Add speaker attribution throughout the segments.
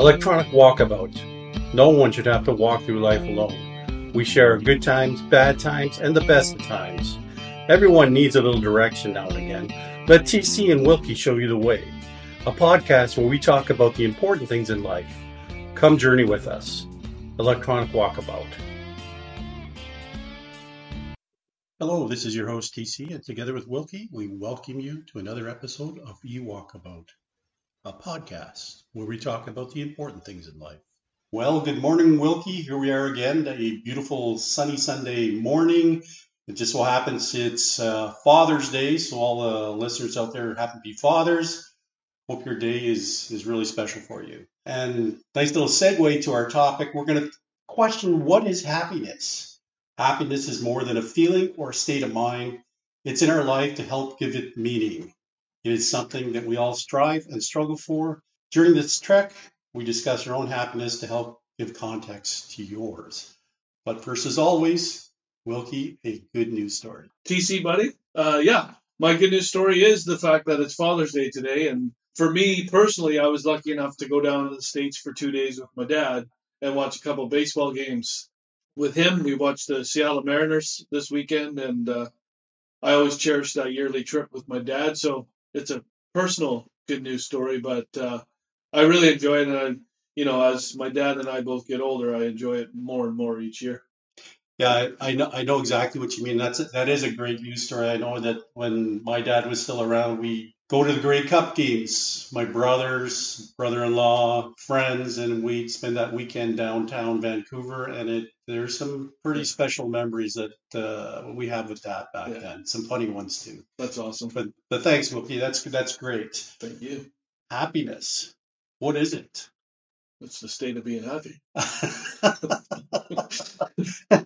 Speaker 1: Electronic Walkabout. No one should have to walk through life alone. We share good times, bad times, and the best of times. Everyone needs a little direction now and again. Let TC and Wilkie show you the way. A podcast where we talk about the important things in life. Come journey with us. Electronic Walkabout. Hello, this is your host TC, and together with Wilkie, we welcome you to another episode of E Walkabout, a podcast where we talk about the important things in life. Well, good morning, Wilkie. Here we are again, a beautiful sunny Sunday morning. It just so happens it's uh, Father's Day, so all the listeners out there happen to be fathers. Hope your day is is really special for you. And nice little segue to our topic. We're going to question what is happiness. Happiness is more than a feeling or a state of mind. It's in our life to help give it meaning. It is something that we all strive and struggle for. During this trek, we discuss our own happiness to help give context to yours. But first, as always, Wilkie, a good news story.
Speaker 2: TC, buddy. Uh, yeah, my good news story is the fact that it's Father's Day today. And for me personally, I was lucky enough to go down to the States for two days with my dad and watch a couple baseball games with him. We watched the Seattle Mariners this weekend, and uh, I always cherish that yearly trip with my dad. So it's a personal good news story, but uh, I really enjoy it. And I, you know, as my dad and I both get older, I enjoy it more and more each year.
Speaker 1: Yeah, I, I know I know exactly what you mean. That's that is a great news story. I know that when my dad was still around, we go to the Grey Cup games. My brothers, brother-in-law, friends, and we'd spend that weekend downtown Vancouver. And it there's some pretty special memories that uh, we have with that back
Speaker 2: Yeah.
Speaker 1: then. Some funny ones too.
Speaker 2: That's awesome.
Speaker 1: But but thanks, Wilkie. That's that's great.
Speaker 2: Thank you.
Speaker 1: Happiness. What is it?
Speaker 2: It's the state of being happy.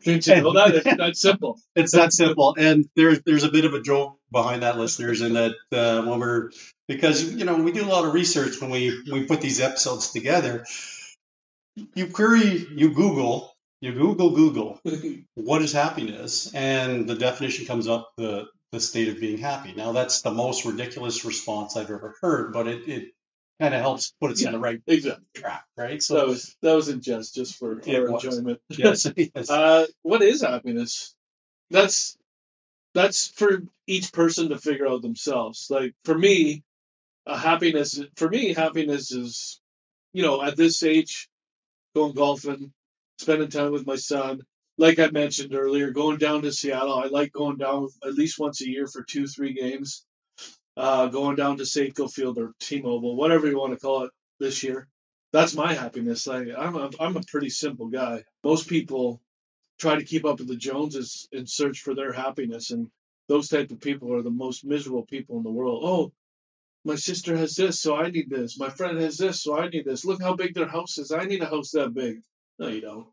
Speaker 2: Didn't you know that? It's that simple.
Speaker 1: it's that simple. And there's there's a bit of a joke behind that, listeners, in that uh, when we're because you know we do a lot of research when we we put these episodes together. You query, you Google, you Google Google what is happiness, and the definition comes up the the state of being happy. Now that's the most ridiculous response I've ever heard, but it it kind of helps put us in the right
Speaker 2: exactly.
Speaker 1: track, right?
Speaker 2: That
Speaker 1: So
Speaker 2: was that was in jest, just for our enjoyment.
Speaker 1: yes, yes.
Speaker 2: Uh, what is happiness? That's that's for each person to figure out themselves. Like for me, a happiness for me, happiness is, you know, at this age, going golfing, spending time with my son. Like I mentioned earlier, going down to Seattle. I like going down at least once a year for two, three games. Uh, going down to Safeco Field or T-Mobile, whatever you want to call it this year. That's my happiness. Like I'm a, I'm a pretty simple guy. Most people try to keep up with the Joneses and search for their happiness. And those type of people are the most miserable people in the world. Oh, my sister has this, so I need this. My friend has this, so I need this. Look how big their house is. I need a house that big. No, you don't.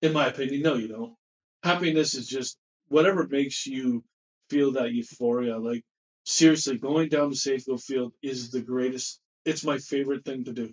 Speaker 2: In my opinion, no, you don't. Happiness is just whatever makes you feel that euphoria. Like seriously, going down to Safeco Field is the greatest. It's my favorite thing to do.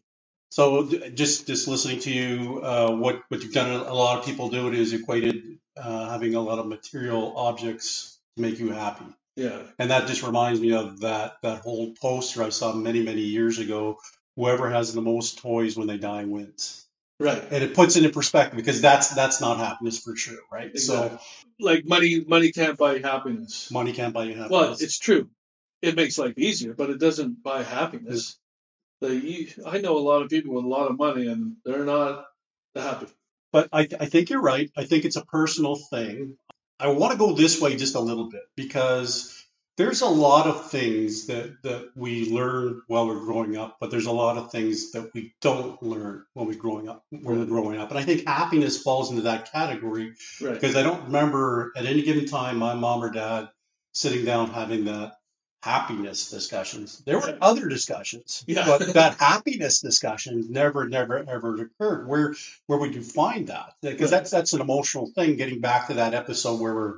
Speaker 1: So just just listening to you, uh, what what you've done, a lot of people do it is equated uh, having a lot of material objects to make you happy,
Speaker 2: Yeah,
Speaker 1: and that just reminds me of that that whole poster I saw many many years ago. Whoever has the most toys when they die wins,
Speaker 2: right.
Speaker 1: and it puts it in perspective because that's that's not happiness for sure, right?
Speaker 2: Exactly. Like money, money can't buy happiness.
Speaker 1: Money can't buy you happiness.
Speaker 2: Well, it's true. It makes life easier, but it doesn't buy happiness. The, I know a lot of people with a lot of money, and they're not happy.
Speaker 1: But I, I think you're right. I think it's a personal thing. I want to go this way just a little bit because there's a lot of things that, that we learn while we're growing up, but there's a lot of things that we don't learn when we're growing up. When we're growing up, and I think happiness falls into that category
Speaker 2: Right.
Speaker 1: because I don't remember at any given time my mom or dad sitting down having that happiness discussions. There were other discussions,
Speaker 2: Yeah.
Speaker 1: but that happiness discussion never, never, ever occurred. Where, where would you find that? Because
Speaker 2: Right.
Speaker 1: that's that's an emotional thing. Getting back to that episode where we're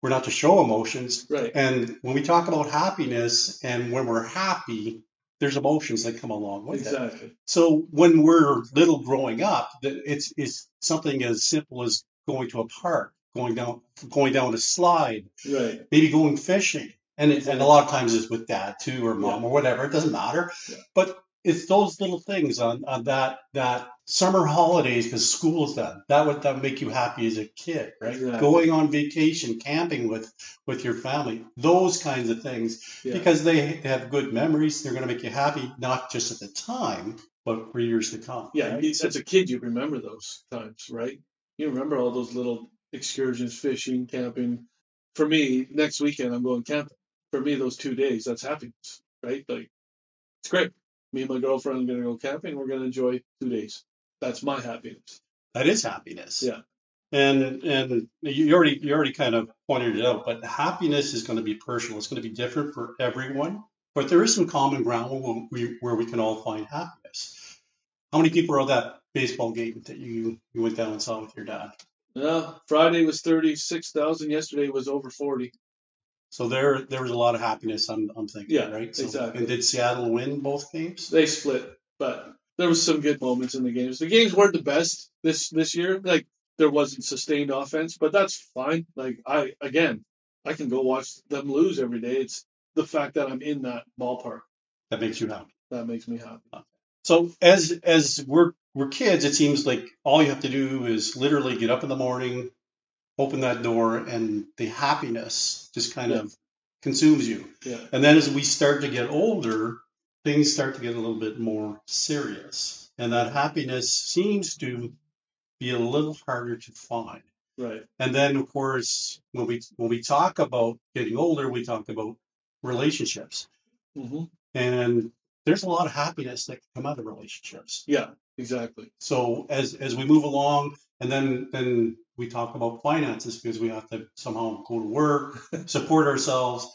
Speaker 1: we're not to show emotions,
Speaker 2: Right.
Speaker 1: and when we talk about happiness and when we're happy, there's emotions that come along with it.
Speaker 2: Exactly.
Speaker 1: So when we're little growing up, that it's it's something as simple as going to a park, going down going down a slide,
Speaker 2: Right.
Speaker 1: maybe going fishing. And, it, and a lot of times it's with dad too or mom or whatever. It doesn't matter.
Speaker 2: Yeah.
Speaker 1: But it's those little things on, on that that summer holidays because school's done. That would that would make you happy as a kid, right?
Speaker 2: Exactly.
Speaker 1: Going on vacation, camping with with your family, those kinds of things,
Speaker 2: Yeah.
Speaker 1: because they have good memories. They're going to make you happy, not just at the time, but for years to come.
Speaker 2: Yeah,
Speaker 1: right?
Speaker 2: as a kid, you remember those times, right? You remember all those little excursions, fishing, camping. For me, next weekend I'm going camping. For me, those two days, that's happiness, right? Like, it's great. Me and my girlfriend are gonna go camping. We're gonna enjoy two days. That's my happiness.
Speaker 1: that is happiness.
Speaker 2: Yeah.
Speaker 1: And and you already you already kind of pointed it out, but happiness is going to be personal. It's going to be different for everyone. But there is some common ground where we, where we can all find happiness. How many people were at that baseball game that you, you went down and saw with your dad?
Speaker 2: Yeah, Friday was thirty six thousand. Yesterday was over forty.
Speaker 1: So there there was a lot of happiness. I'm, I'm thinking,
Speaker 2: Yeah,
Speaker 1: right? So,
Speaker 2: exactly.
Speaker 1: And did Seattle win both games?
Speaker 2: They split, but there was some good moments in the games. The games weren't the best this this year. Like there wasn't sustained offense, but that's fine. Like I again, I can go watch them lose every day. It's the fact that I'm in that ballpark
Speaker 1: That makes you happy.
Speaker 2: that makes me happy.
Speaker 1: So as as we're we're kids, it seems like all you have to do is literally get up in the morning, open that door, and the happiness just kind of consumes you.
Speaker 2: Yeah,
Speaker 1: And then as we start to get older, things start to get a little bit more serious, and that happiness seems to be a little harder to find.
Speaker 2: right.
Speaker 1: And then of course, when we when we talk about getting older, we talk about relationships,
Speaker 2: hmm
Speaker 1: and there's a lot of happiness that can come out of relationships.
Speaker 2: Yeah, exactly.
Speaker 1: So as as we move along, and then then we talk about finances because we have to somehow go to work, support ourselves.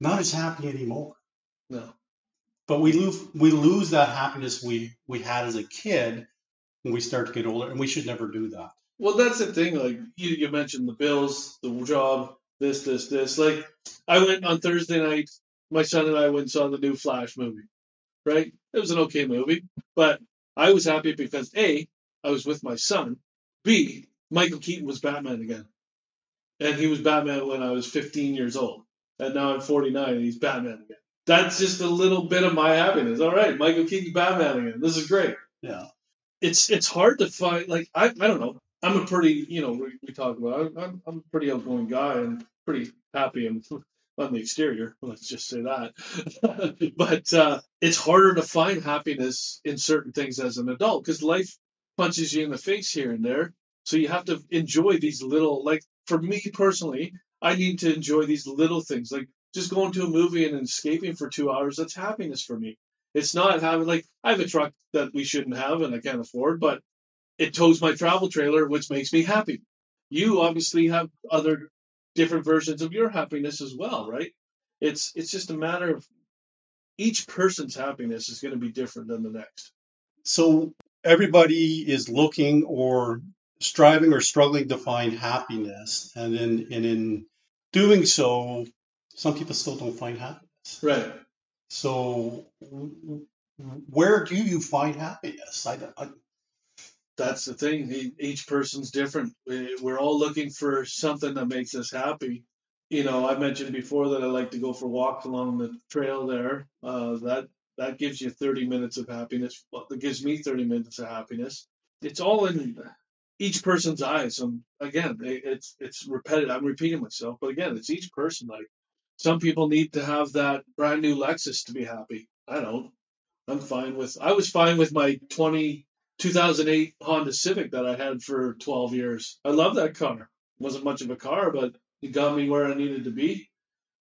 Speaker 1: Not as happy anymore,
Speaker 2: No,
Speaker 1: but we lose we lose that happiness we we had as a kid when we start to get older, and we should never do that.
Speaker 2: Well, that's the thing. Like you, you mentioned the bills, the job, this, this, this. Like I went on Thursday night. My son and I went and saw the new Flash movie. Right? It was an okay movie, but I was happy because a, I was with my son. B, Michael Keaton was Batman again, and he was Batman when I was 15 years old, and now I'm 49 and he's Batman again. That's just a little bit of my happiness. All right, Michael Keaton Batman again. This is great.
Speaker 1: Yeah,
Speaker 2: it's it's hard to find like I, I don't know. I'm a pretty you know we, we talk about I'm, I'm i'm a pretty outgoing guy and pretty happy and on the exterior let's just say that. But uh it's harder to find happiness in certain things as an adult because life punches you in the face here and there so you have to enjoy these little like for me personally i need to enjoy these little things like just going to a movie and escaping for two hours that's happiness for me it's not having like I have a truck that we shouldn't have and I can't afford, but it tows my travel trailer, which makes me happy. You obviously have other different versions of your happiness as well, right? It's it's just a matter of each person's happiness is going to be different than the next.
Speaker 1: so everybody is looking or striving or struggling to find happiness, and in and in doing so, some people still don't find happiness.
Speaker 2: Right.
Speaker 1: So, where do you find happiness? I, I,
Speaker 2: That's the thing. Each person's different. We- We're all looking for something that makes us happy. You know, I mentioned before that I like to go for walks along the trail there. Uh, that that gives you 30 minutes of happiness. Well, that gives me 30 minutes of happiness. It's all in each person's eyes. And again, it- it's it's repetitive. I'm repeating myself, but again, it's each person. Like some people need to have that brand new Lexus to be happy. I don't. I'm fine with. I was fine with my 20 2008 Honda Civic that I had for 12 years. I love that car. wasn't much of a car, but it got me where I needed to be.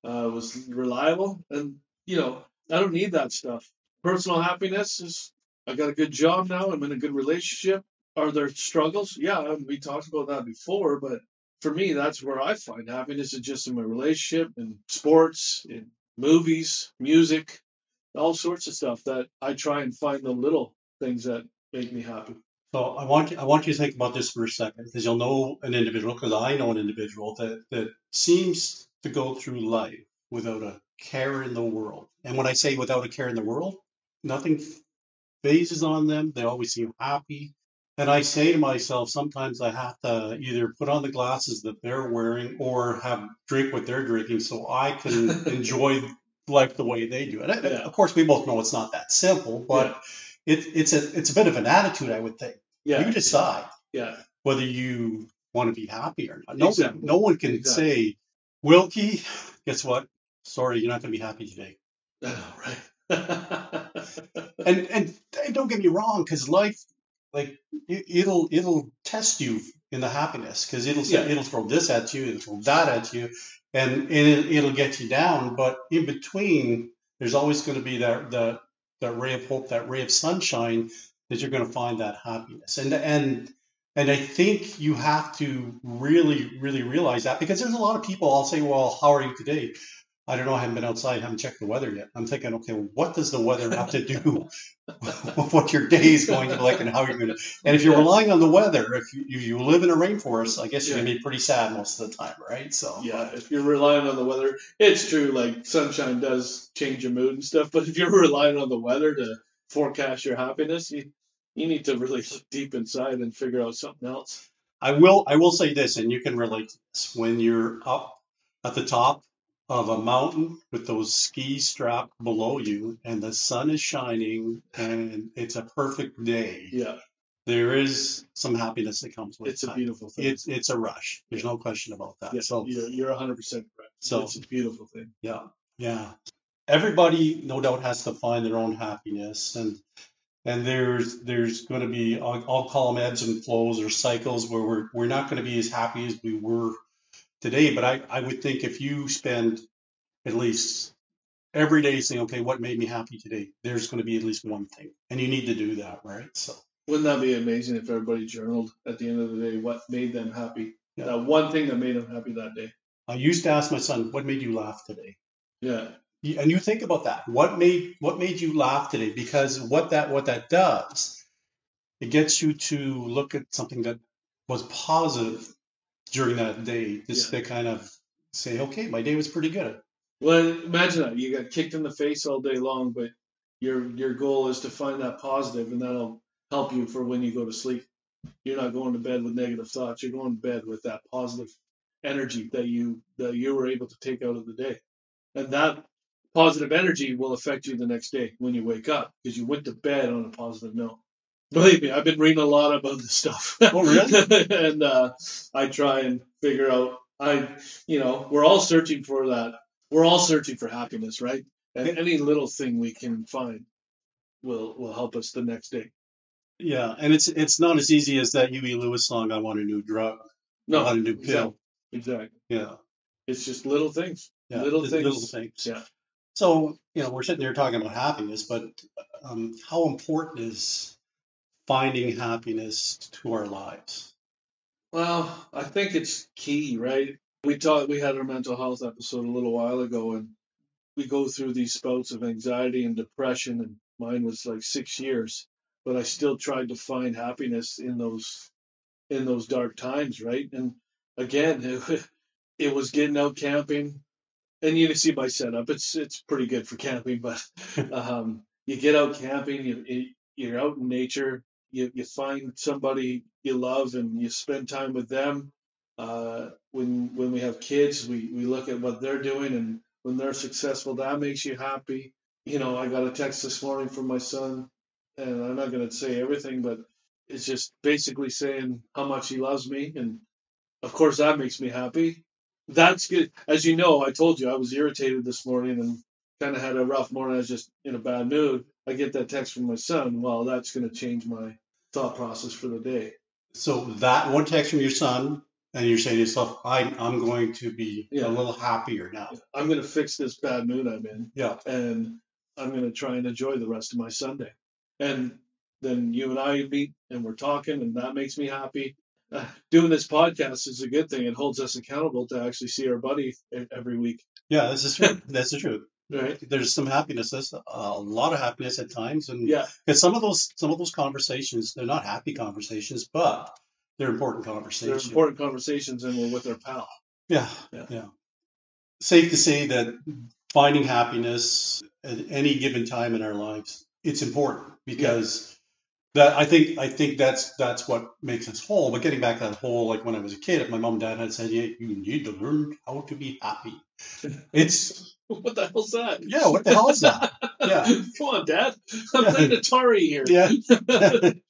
Speaker 2: Uh, it was reliable, and you know I don't need that stuff. Personal happiness is I got a good job now. I'm in a good relationship. Are there struggles? Yeah, um, we talked about that before, but for me, that's where I find happiness is just in my relationship, in sports, in movies, music, all sorts of stuff that I try and find the little things that make me happy.
Speaker 1: so I want you, I want you to think about this for a second because you'll know an individual because I know an individual that that seems to go through life without a care in the world. And when I say without a care in the world, nothing fazes on them. They always seem happy. And I say to myself, sometimes I have to either put on the glasses that they're wearing or have drink what they're drinking so I can enjoy life the way they do. And
Speaker 2: Yeah.
Speaker 1: of course, we both know it's not that simple, but it, it's a it's a bit of an attitude, I would think.
Speaker 2: Yeah.
Speaker 1: You decide
Speaker 2: Yeah.
Speaker 1: whether you want to be happy or not. No,
Speaker 2: Exactly.
Speaker 1: no one can
Speaker 2: Exactly.
Speaker 1: say, Wilkie, guess what? Sorry, you're not going to be happy today.
Speaker 2: Know, right?
Speaker 1: And and, and don't get me wrong, because life, like it, it'll it'll test you in the happiness, because it'll say,
Speaker 2: Yeah.
Speaker 1: it'll throw this at you, it'll throw that at you, and, and it, it'll get you down. But in between, there's always going to be that that that ray of hope, that ray of sunshine that you're going to find that happiness. And and and I think you have to really, really realize that because there's a lot of people. I'll say, well, how are you today? I don't know. I haven't been outside. haven't checked the weather yet. I'm thinking, okay, what does the weather have to do with what your day is going to be like and how you're going to? And if you're relying on the weather, if you, you live in a rainforest, I guess you're going to be pretty sad most of the time, right? So
Speaker 2: yeah, if you're relying on the weather, it's true. Like sunshine does change your mood and stuff, but if you're relying on the weather to forecast your happiness, you you need to really look deep inside and figure out something else.
Speaker 1: I will I will say this, and you can relate to this. When you're up at the top of a mountain with those skis strapped below you and the sun is shining and it's a perfect day,
Speaker 2: Yeah,
Speaker 1: there is some happiness that comes with it.
Speaker 2: it's a
Speaker 1: that.
Speaker 2: beautiful thing.
Speaker 1: It's it's a rush. There's no question about that.
Speaker 2: yeah,
Speaker 1: So
Speaker 2: you're you're 100 percent correct.
Speaker 1: So-
Speaker 2: it's a beautiful thing.
Speaker 1: yeah, yeah. Everybody, no doubt, has to find their own happiness, and and there's there's going to be I'll, I'll call them ebbs and flows or cycles where we're we're not going to be as happy as we were today. But I I would think if you spend at least every day saying, okay, what made me happy today? There's going to be at least one thing, and you need to do that, right? So
Speaker 2: Wouldn't that be amazing if everybody journaled at the end of the day what made them happy?
Speaker 1: Yeah.
Speaker 2: That one thing that made them happy that day.
Speaker 1: I used to ask my son, what made you laugh today?
Speaker 2: Yeah,
Speaker 1: and you think about that what made what made you laugh today because what that what that does it gets you to look at something that was positive during that day just to kind of say okay my day was pretty good
Speaker 2: Well, imagine that you got kicked in the face all day long, but your your goal is to find that positive, and that'll help you for when you go to sleep. You're not going to bed with negative thoughts. You're going to bed with that positive energy that you that you were able to take out of the day, and that positive energy will affect you the next day when you wake up because you went to bed on a positive note. Believe me, I've been reading a lot about this stuff.
Speaker 1: Oh, really?
Speaker 2: and uh, I try and figure out. I, you know, we're all searching for that we're all searching for happiness, right? And any little thing we can find will will help us the next day.
Speaker 1: yeah and it's it's not as easy as that Huey Lewis song I want a new drug
Speaker 2: No,
Speaker 1: I want a new pill
Speaker 2: exactly.
Speaker 1: yeah
Speaker 2: It's just little things.
Speaker 1: yeah
Speaker 2: Little things.
Speaker 1: little things
Speaker 2: Yeah.
Speaker 1: so you know we're sitting there talking about happiness but um, how important is finding happiness to our lives
Speaker 2: Well, I think it's key, right? We talked. We had our mental health episode a little while ago, and we go through these spouts of anxiety and depression, and mine was like six years, but I still tried to find happiness in those in those dark times, right? And again, it, it was getting out camping, and you can see my setup. It's it's pretty good for camping, but um, you get out camping, you, you you're out in nature, you you find somebody you love, and you spend time with them. Uh, when when we have kids, we we look at what they're doing, and when they're successful, that makes you happy. You know, I got a text this morning from my son, and I'm not going to say everything, but it's just basically saying how much he loves me, and of course that makes me happy. That's good. As you know, I told you I was irritated this morning and kind of had a rough morning. I was just in a bad mood. I get that text from my son. Well, that's going to change my thought process for the day.
Speaker 1: So that one text from your son, and you're saying to yourself, I, I'm going to be
Speaker 2: Yeah.
Speaker 1: a little happier now.
Speaker 2: I'm going to fix this bad mood I'm in,
Speaker 1: Yeah.
Speaker 2: and I'm going to try and enjoy the rest of my Sunday. And then you and I meet and we're talking, and that makes me happy. Uh, doing this podcast is a good thing. It holds us accountable to actually see our buddy every week,
Speaker 1: Yeah, this is true. That's the truth.
Speaker 2: Right?
Speaker 1: There's some happiness. There's a lot of happiness at times, and
Speaker 2: Yeah,
Speaker 1: because some of those some of those conversations, they're not happy conversations, but they're important conversations.
Speaker 2: they're important conversations, and we're with our pal.
Speaker 1: Yeah,
Speaker 2: Yeah.
Speaker 1: yeah. Safe to say that finding happiness at any given time in our lives, it's important because that I think I think that's that's what makes us whole. But getting back to that whole, like when I was a kid, if my mom and dad had said, "Yeah, you need to learn how to be happy," it's
Speaker 2: what the hell's that?
Speaker 1: yeah, what the hell is that? Yeah,
Speaker 2: Come on, Dad. I'm
Speaker 1: Yeah.
Speaker 2: playing Atari here.
Speaker 1: yeah,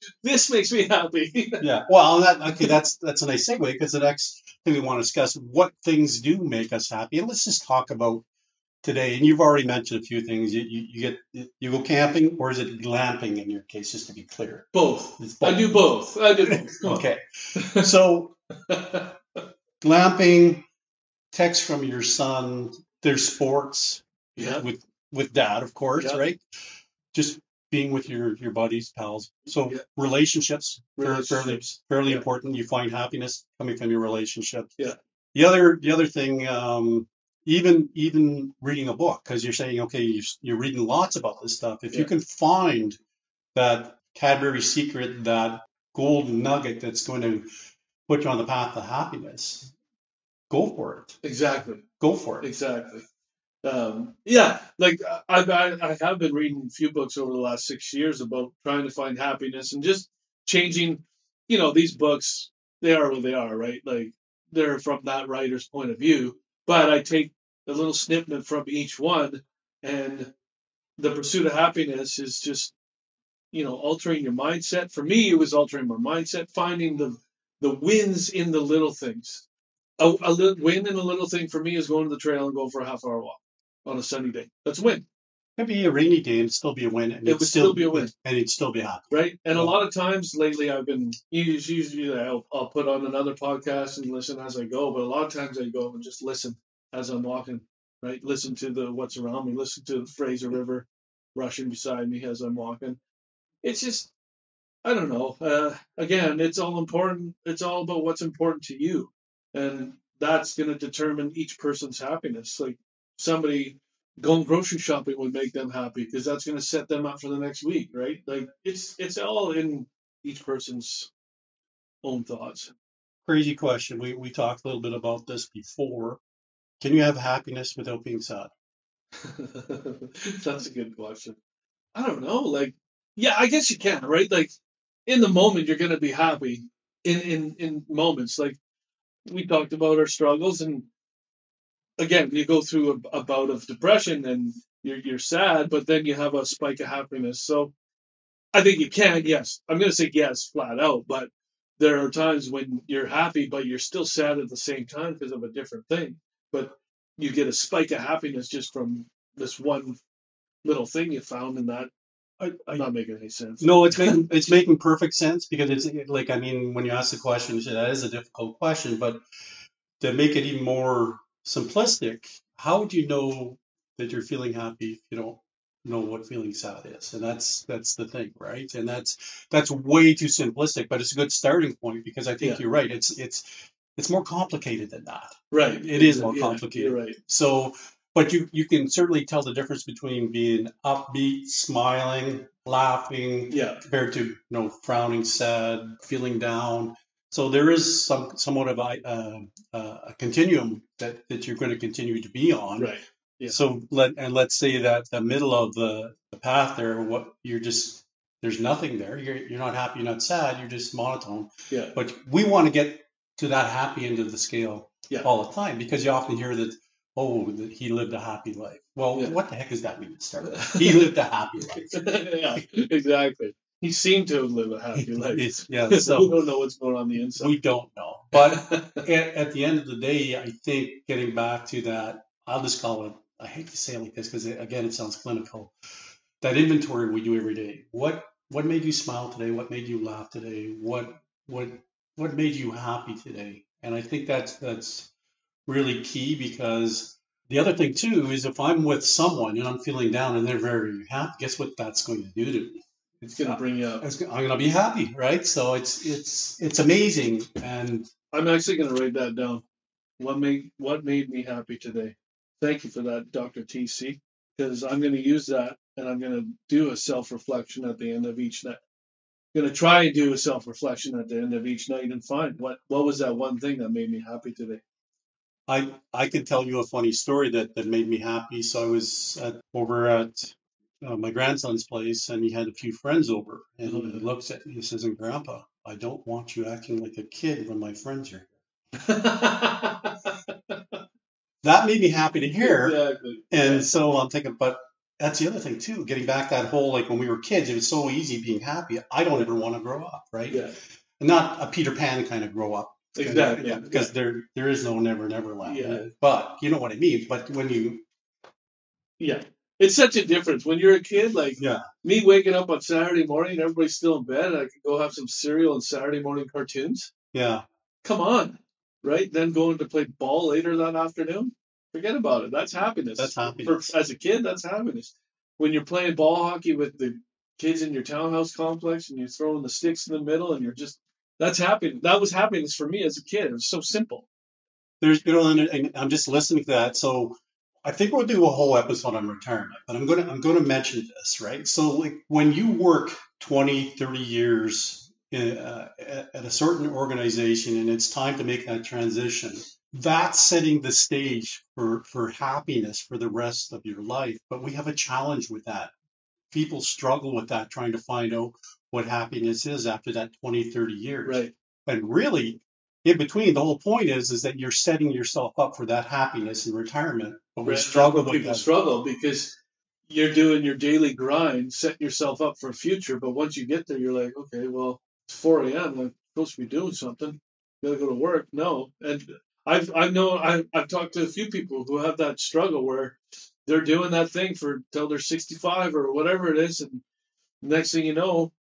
Speaker 2: this makes me happy.
Speaker 1: yeah. Well, that okay, that's that's a nice segue because the next thing we want to discuss what things do make us happy, and let's just talk about today. And you've already mentioned a few things. You you, you get you go camping, or is it glamping in your case? Just to be clear,
Speaker 2: both.
Speaker 1: It's
Speaker 2: I do both. I do both.
Speaker 1: Okay, so glamping, text from your son. There's sports
Speaker 2: yeah.
Speaker 1: with with dad, of course,
Speaker 2: Yeah.
Speaker 1: right? Just being with your your buddies, pals. So
Speaker 2: Yeah.
Speaker 1: relationships, fairly fairly fairly
Speaker 2: Yeah.
Speaker 1: important. You find happiness coming from your relationship.
Speaker 2: Yeah.
Speaker 1: The other the other thing, um, even even reading a book, because you're saying, okay, you're, you're reading lots about this stuff. If you can find that Cadbury secret, that golden nugget that's going to put you on the path to happiness, go for it.
Speaker 2: Exactly.
Speaker 1: Go for it.
Speaker 2: Exactly. Um, yeah, like I, I, I have been reading a few books over the last six years about trying to find happiness and just changing. You know, these books they are what they are, right? Like they're from that writer's point of view, but I take a little snippet from each one, and the pursuit of happiness is just you know altering your mindset. For me, it was altering my mindset, finding the the wins in the little things. A, a little win in a little thing for me is going to the trail and going for a half hour walk on a sunny day. That's a win,
Speaker 1: Could be a rainy day and it'd still be a win. And
Speaker 2: It
Speaker 1: it'd
Speaker 2: would still be a win.
Speaker 1: And it'd still be happy.
Speaker 2: right? And a lot of times lately, I've been usually, usually I'll, I'll put on another podcast and listen as I go. But a lot of times I go and just listen as I'm walking, right? Listen to the what's around me. Listen to the Fraser River rushing beside me as I'm walking. It's just I don't know. Uh, again, it's all important. It's all about what's important to you, and that's going to determine each person's happiness. Like somebody going grocery shopping would make them happy because that's going to set them up for the next week, right? Like it's it's all in each person's own thoughts.
Speaker 1: Crazy question. We we talked a little bit about this before. Can you have happiness without being sad?
Speaker 2: that's a good question. I don't know. Like, yeah, I guess you can, right? Like, in the moment, you're going to be happy. In in in moments, like we talked about our struggles, and again, you go through a, a bout of depression and you're you're sad, but then you have a spike of happiness. So, I think you can. Yes, I'm going to say yes, flat out. But there are times when you're happy, but you're still sad at the same time because of a different thing. But you get a spike of happiness just from this one little thing you found in that.
Speaker 1: I,
Speaker 2: I'm not making any sense.
Speaker 1: No, it's making it's making perfect sense because it's like I mean when you ask the question, that is a difficult question, but to make it even more simplistic, how do you know that you're feeling happy if you don't know what feeling sad is? And that's that's the thing, right? And that's that's way too simplistic, but it's a good starting point because I think
Speaker 2: Yeah.
Speaker 1: you're right. It's it's it's more complicated than that.
Speaker 2: Right.
Speaker 1: It is more
Speaker 2: Yeah,
Speaker 1: complicated.
Speaker 2: You're right.
Speaker 1: So, but you you can certainly tell the difference between being upbeat, smiling, laughing,
Speaker 2: Yeah.
Speaker 1: compared to you know frowning, sad, feeling down. So there is some somewhat of a, uh, uh, a continuum that, that you're going to continue to be on.
Speaker 2: Right. Yeah.
Speaker 1: So let and let's say that the middle of the, the path there, what you're just there's nothing there. You're you're not happy, you're not sad, you're just monotone.
Speaker 2: Yeah.
Speaker 1: But we want to get to that happy end of the scale
Speaker 2: Yeah.
Speaker 1: all the time because you often hear that oh that he lived a happy life. Well,
Speaker 2: Yeah.
Speaker 1: what the heck does that mean to start with? He lived a happy life.
Speaker 2: yeah. Exactly. He seemed to live a happy life.
Speaker 1: Yeah,
Speaker 2: we don't know what's going on the inside.
Speaker 1: we don't know. But at, at the end of the day, I think getting back to that, I'll just call it, I hate to say it like this because again, it sounds clinical. That inventory we do every day. What what made you smile today? What made you laugh today? What what what made you happy today? And I think that's that's really key because the other thing too is if I'm with someone and I'm feeling down and they're very happy, guess what that's going to do to me?
Speaker 2: It's going to bring you up.
Speaker 1: I'm going to be happy, right? So it's it's it's amazing, and
Speaker 2: I'm actually going to write that down. What made what made me happy today? Thank you for that, Dr. TC, because I'm going to use that and I'm going to do a self reflection at the end of each night. I'm going to try and do a self reflection at the end of each night and find what what was that one thing that made me happy today.
Speaker 1: I I can tell you a funny story that that made me happy. So I was at, over at uh, my grandson's place and he had a few friends over and
Speaker 2: Oh,
Speaker 1: he looks at me and says, Grandpa, I don't want you acting like a kid when my friends are here. That made me happy to hear.
Speaker 2: exactly.
Speaker 1: And so I'm thinking, but that's the other thing too. Getting back that whole like when we were kids, it was so easy being happy. I don't ever want to grow up, right?
Speaker 2: Yeah,
Speaker 1: Not a Peter Pan kind of grow up.
Speaker 2: exactly.
Speaker 1: Yeah, because there there is no never never land.
Speaker 2: Yeah.
Speaker 1: But you know what I mean. But when you
Speaker 2: Yeah. It's such a difference when you're a kid. Like
Speaker 1: Yeah.
Speaker 2: me waking up on Saturday morning, everybody's still in bed. and I could go have some cereal and Saturday morning cartoons.
Speaker 1: yeah
Speaker 2: Come on, right? Then going to play ball later that afternoon. Forget about it. That's happiness.
Speaker 1: That's
Speaker 2: For,
Speaker 1: happiness.
Speaker 2: as a kid, that's happiness. When you're playing ball hockey with the kids in your townhouse complex and you're throwing the sticks in the middle and you're just that's happiness. That was happiness for me as a kid. It was so simple.
Speaker 1: there's you know and I'm just listening to that. So I think we'll do a whole episode on retirement, but I'm gonna I'm gonna mention this, right? So like when you work 20, 30 years in, uh, at at a certain organization and it's time to make that transition, that's setting the stage for for happiness for the rest of your life. But we have a challenge with that. People struggle with that, trying to find out what happiness is after that 20, 30 years.
Speaker 2: Right.
Speaker 1: And really, in between, the whole point is is that you're setting yourself up for that happiness in retirement. But we
Speaker 2: Right.
Speaker 1: struggle with
Speaker 2: people
Speaker 1: that.
Speaker 2: struggle because you're doing your daily grind, setting yourself up for a future. But once you get there, you're like, okay, well, it's 4 a.m. I'm supposed to be doing something. Gotta go to work. No, and I've I know I've, I've talked to a few people who have that struggle where they're doing that thing for till they're 65 or whatever it is, and next thing you know,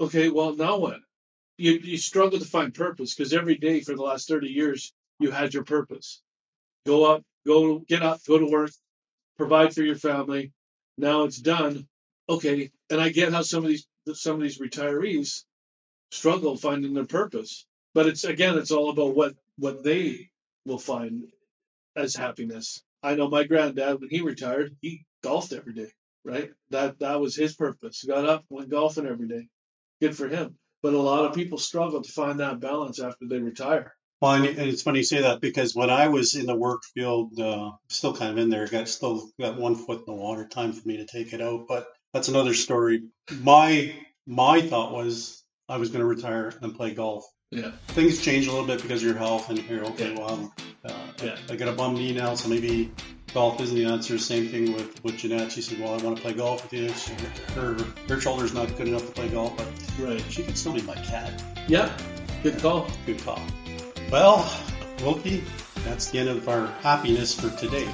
Speaker 2: okay, well now what? You you struggle to find purpose because every day for the last 30 years you had your purpose. Go up, go get up, go to work, provide for your family. Now it's done. Okay, and I get how some of these some of these retirees struggle finding their purpose, but it's again, it's all about what what they will find as happiness. I know my granddad when he retired, he golfed every day, right? That that was his purpose. Got up, went golfing every day. Good for him. But a lot of people struggle to find that balance after they retire.
Speaker 1: Well, and it's funny you say that because when I was in the work field, uh, still kind of in there, got still got one foot in the water. Time for me to take it out, but that's another story. My my thought was I was going to retire and play golf.
Speaker 2: Yeah.
Speaker 1: Things change a little bit because of your health, and you're okay.
Speaker 2: Yeah.
Speaker 1: Well, uh,
Speaker 2: Yeah.
Speaker 1: I got a bum knee now, so maybe golf isn't the answer. Same thing with with Jeanette. She said, "Well, I want to play golf with you." She, her her shoulder's not good enough to play golf, but
Speaker 2: Right.
Speaker 1: she can still be my cat.
Speaker 2: Yeah. Good call.
Speaker 1: Good call. Well, Wilkie, that's the end of our happiness for today.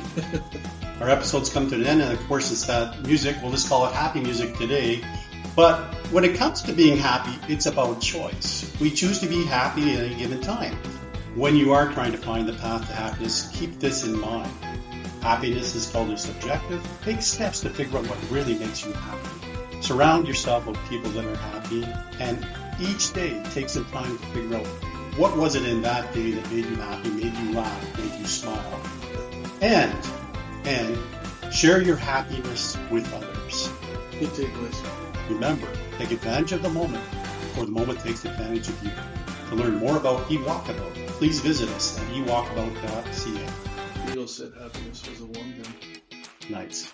Speaker 1: our episode's come to an end, and of course, it's that music. We'll just call it happy music today. But when it comes to being happy, it's about choice. We choose to be happy at any given time. When you are trying to find the path to happiness, keep this in mind. Happiness is totally subjective. Take steps to figure out what really makes you happy. Surround yourself with people that are happy, and each day take some time to figure out what was it in that day that made you happy, made you laugh, made you smile. And, and share your happiness with others.
Speaker 2: Good takeaways.
Speaker 1: Remember, take advantage of the moment, or the moment takes advantage of you. To learn more about eWalkabout, please visit us at ewalkabout.ca.
Speaker 2: Beatles said happiness was a warm gun.
Speaker 1: Nice.